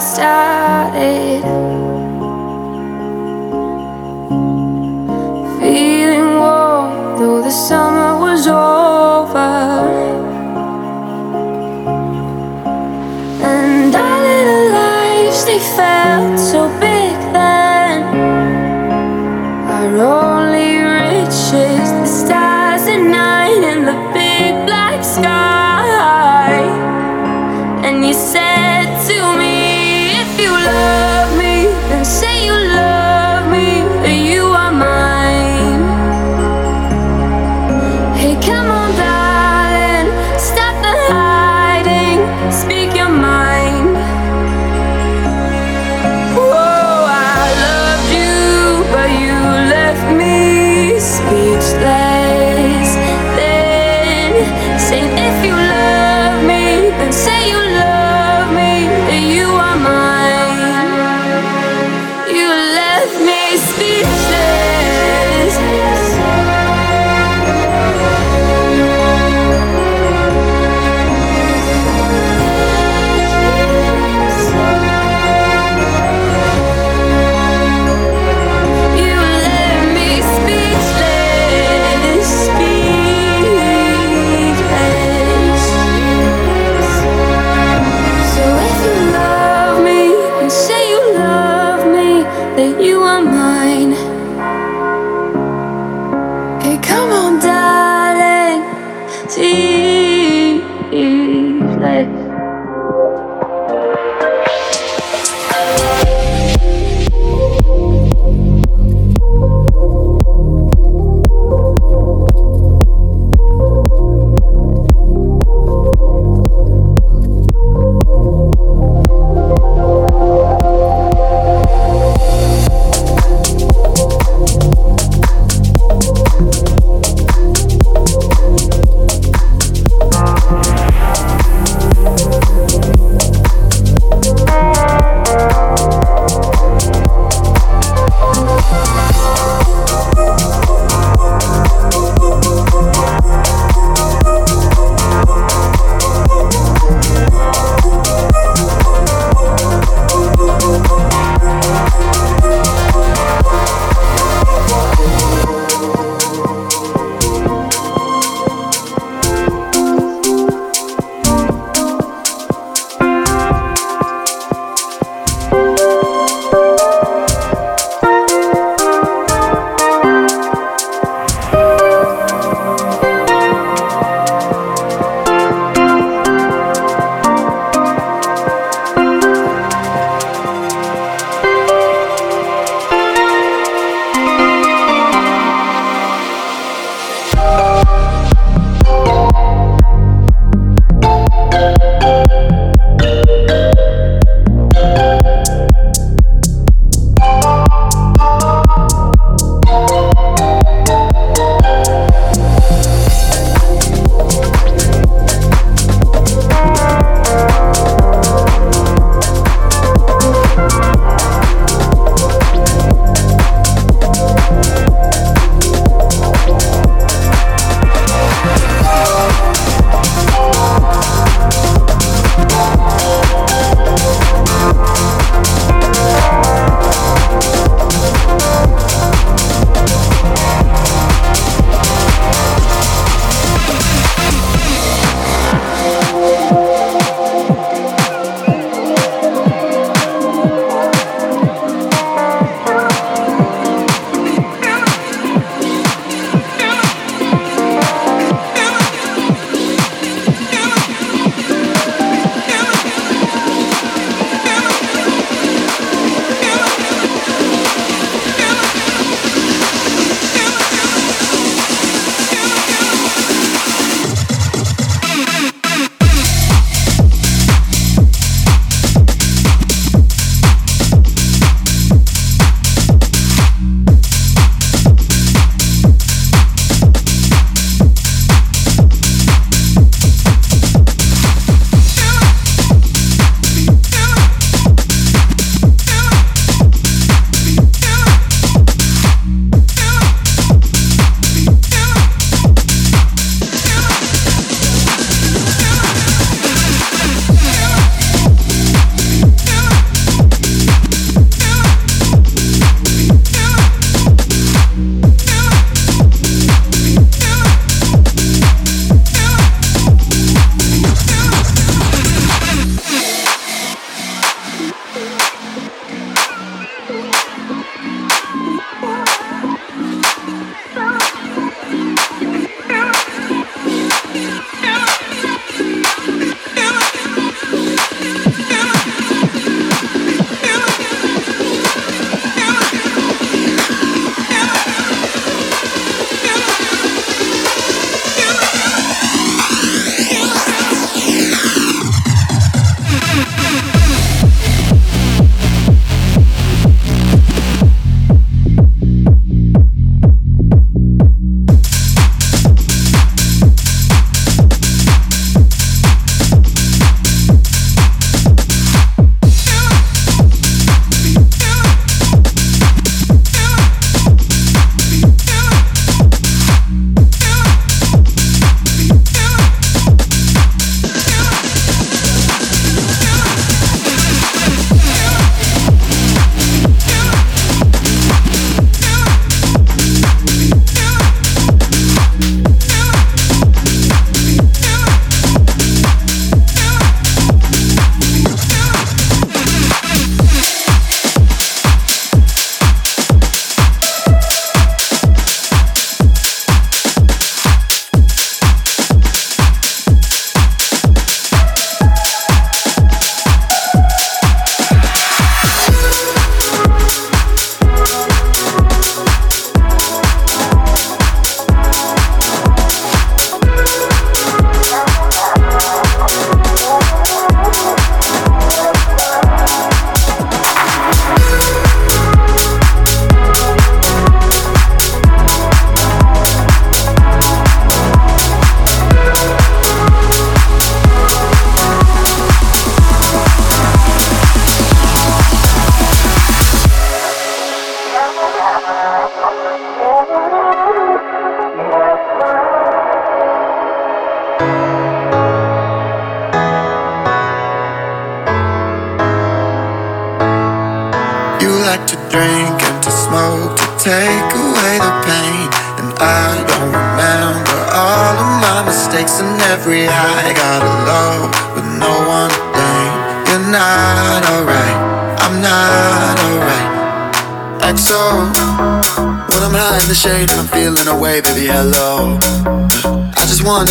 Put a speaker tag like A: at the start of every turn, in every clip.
A: started. Feeling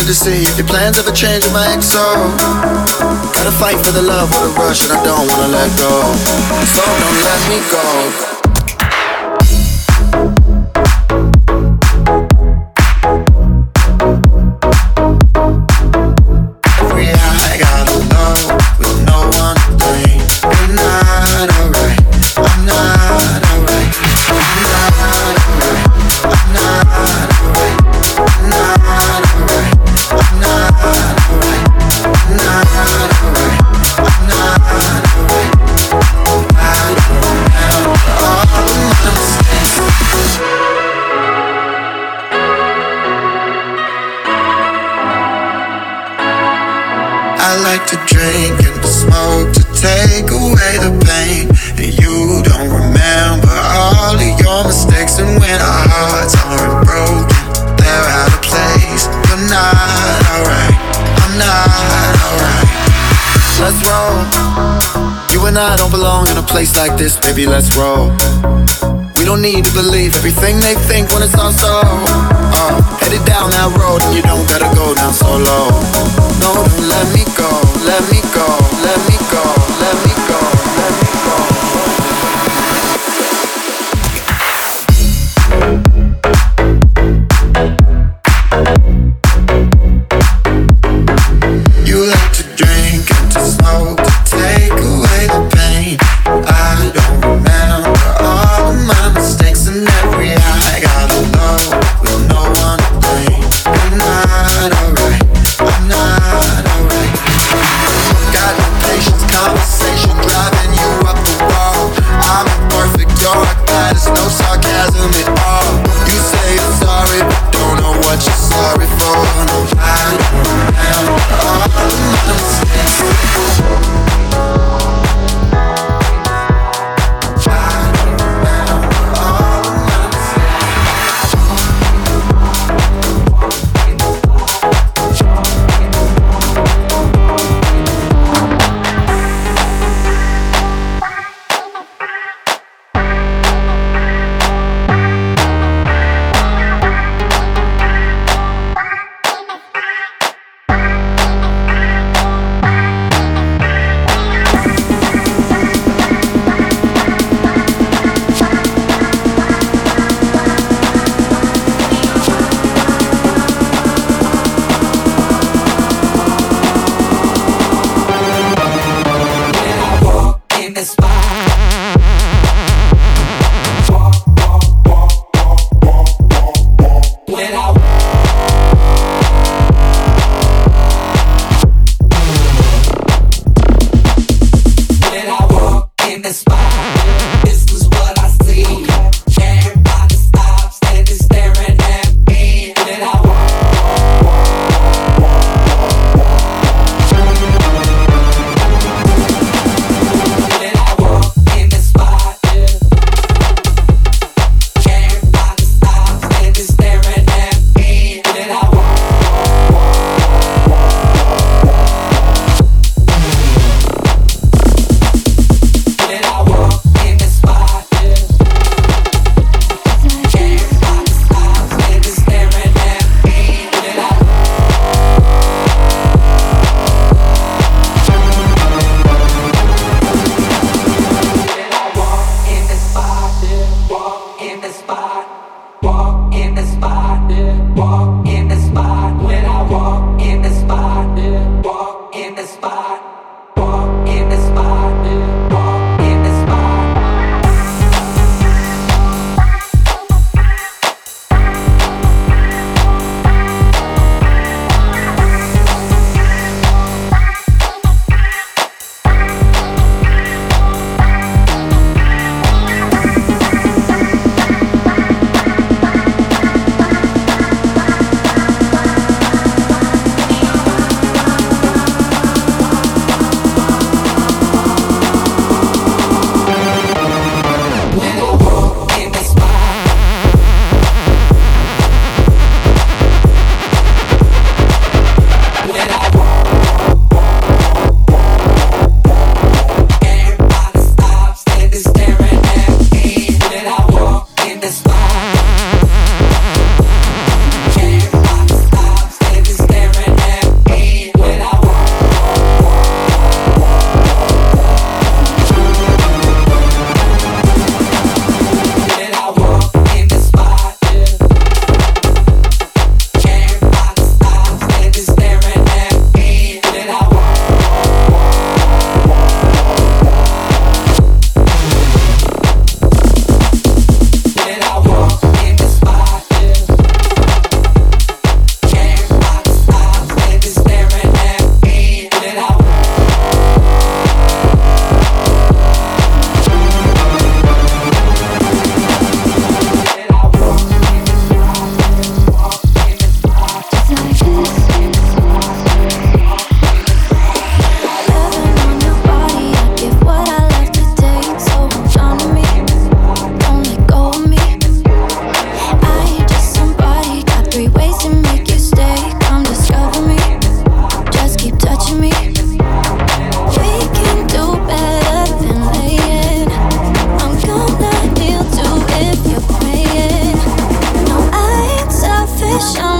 A: to
B: see if your plans ever change with my XO. Gotta fight for the love with a rush and I don't wanna let go. So don't let me go. This, baby, let's roll. We don't need to believe everything they think when it's all so. Uh, headed down that road and you don't gotta go down so low. No, don't let me go, let me go, let me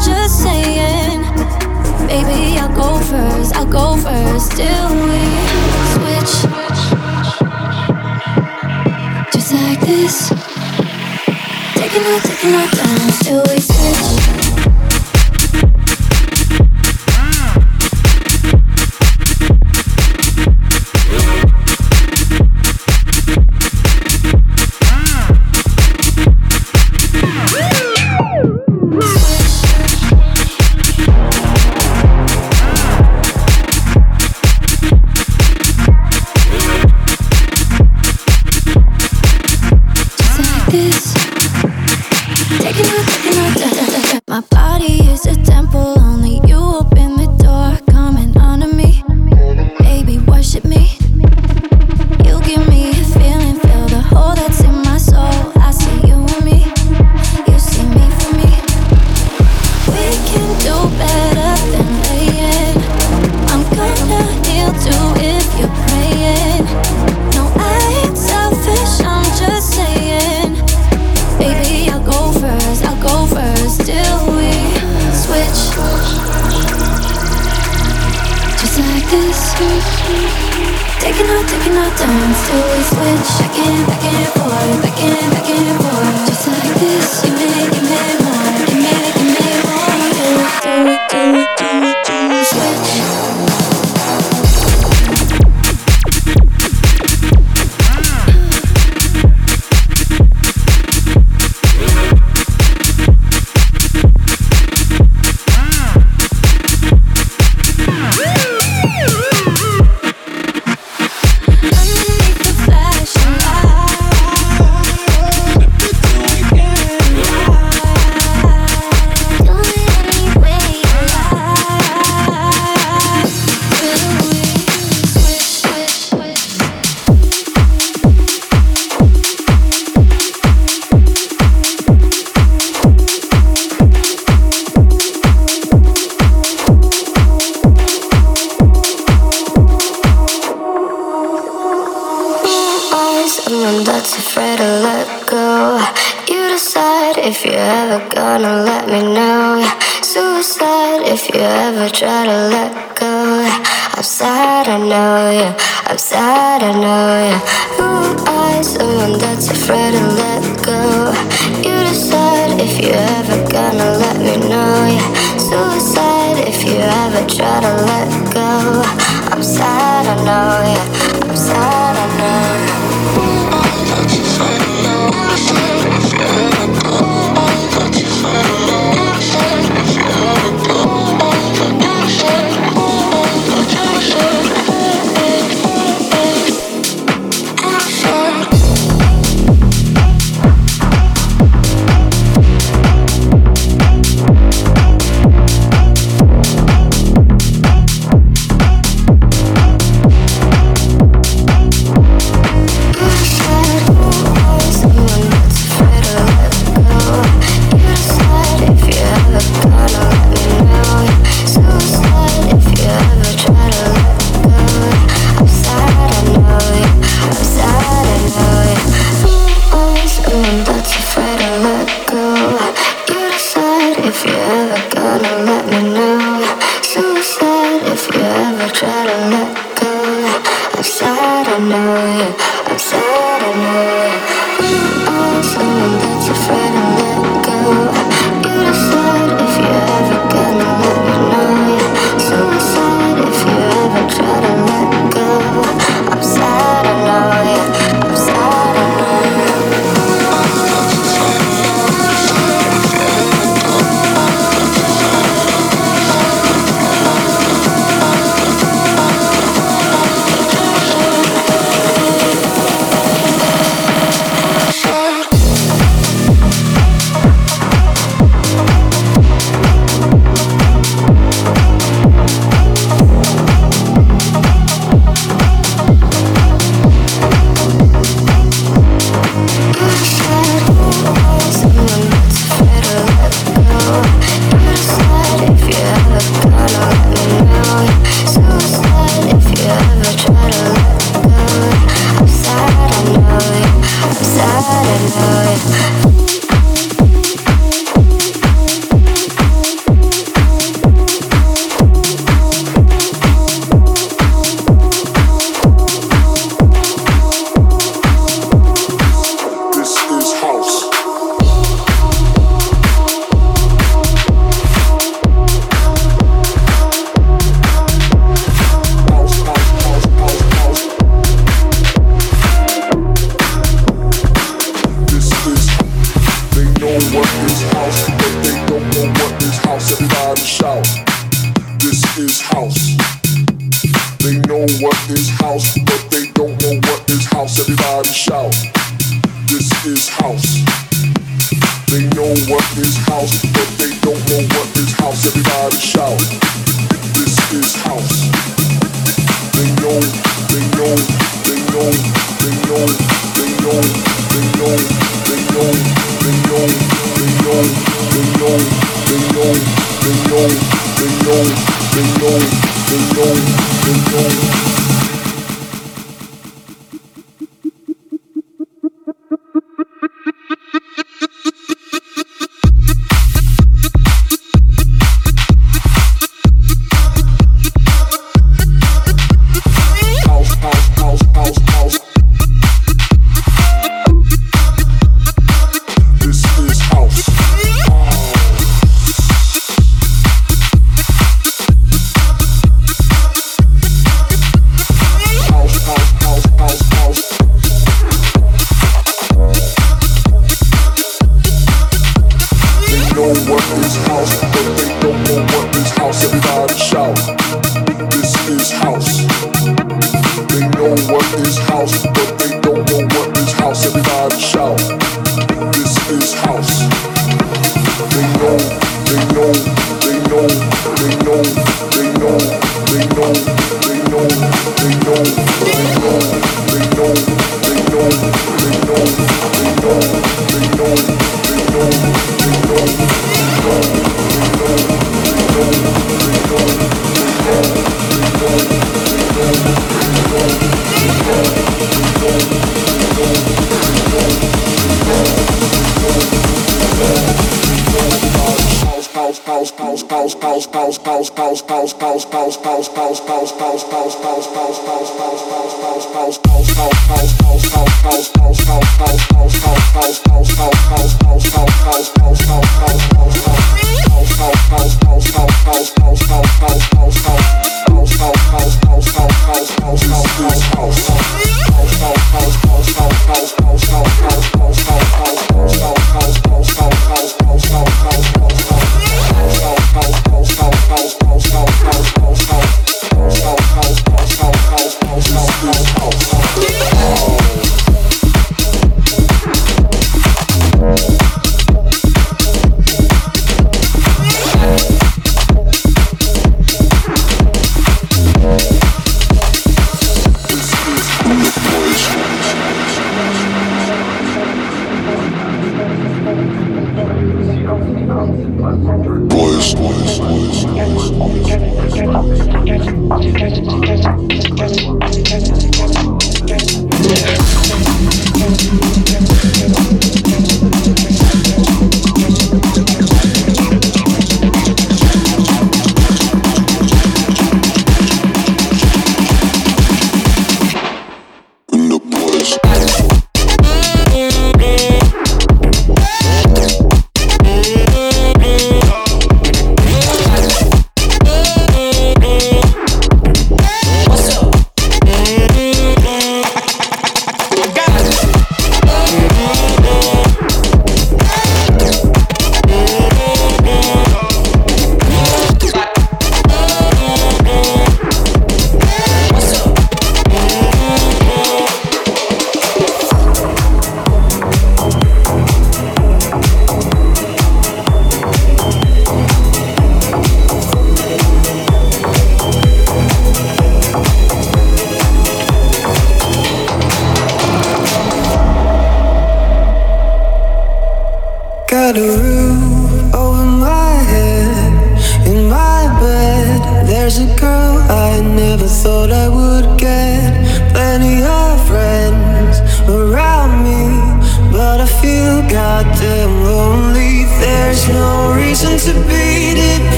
B: just saying. Maybe I'll go first, I'll go first. till we switch. Just like this. Taking out, taking out down. till we switch. Someone that's afraid to let go. You decide if you're ever gonna let me know.
C: Suicide
D: if
E: you ever try to let go. I'm sad, I know you. Yeah. I'm sad, I know you. Yeah. Who am I? Someone that's afraid to let go. You decide if you're ever gonna let me know. Yeah. Suicide if you ever try to let go. I'm sad, I know you. Yeah. I'm sad.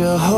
E: The future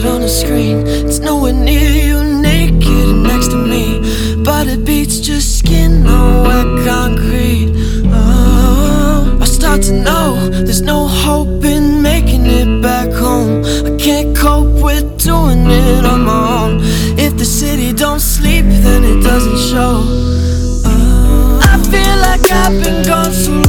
E: on a screen. It's nowhere near you, naked next to me. But it beats just skin on wet concrete. Oh, I start to know there's no hope in making it back home. I can't cope with doing it on my own. If the city don't sleep, then it doesn't show. Oh, I feel like I've been gone so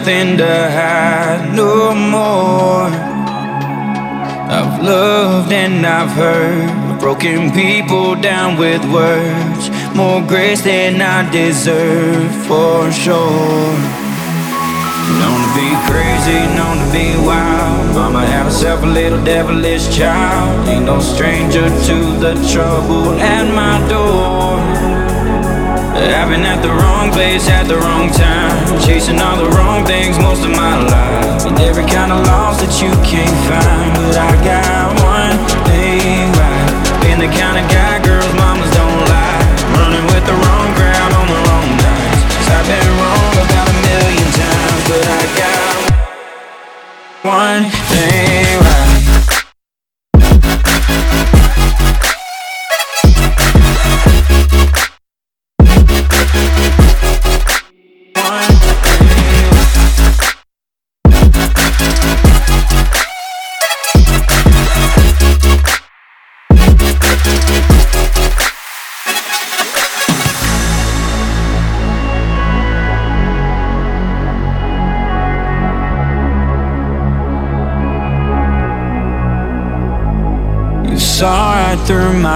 F: nothing to hide no more. I've loved and I've hurt. Broken people down with words. More grace than I deserve for sure. Known to be crazy, known to be wild. Mama had herself a little devilish child. Ain't no stranger to the trouble at my door. I've been at the wrong place at the wrong time. Chasing all the wrong things most of my life. And every kind of loss that you can't find. But I got one thing right. Been the kind of guy girls mamas don't like. Running with the wrong crowd on the wrong nights. Cause I've been wrong about a million times. But I got one thing right.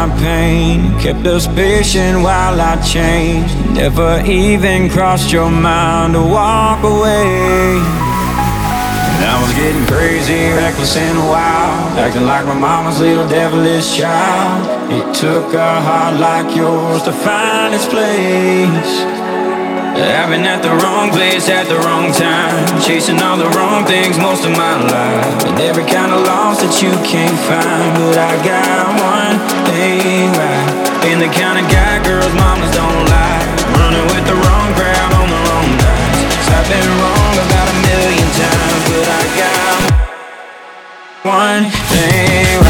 F: My pain, kept us patient while I changed. Never even crossed your mind to walk away. And I was getting crazy, reckless and wild, acting like my mama's little devilish child. It took a heart like yours to find its place. I've been at the wrong place at the wrong time, chasing all the wrong things most of my life, and every kind of loss that you can't find. But I got one right, the kind of girls mamas don't like, running with the wrong crowd on the wrong. I've been wrong about a million times, but I got one thing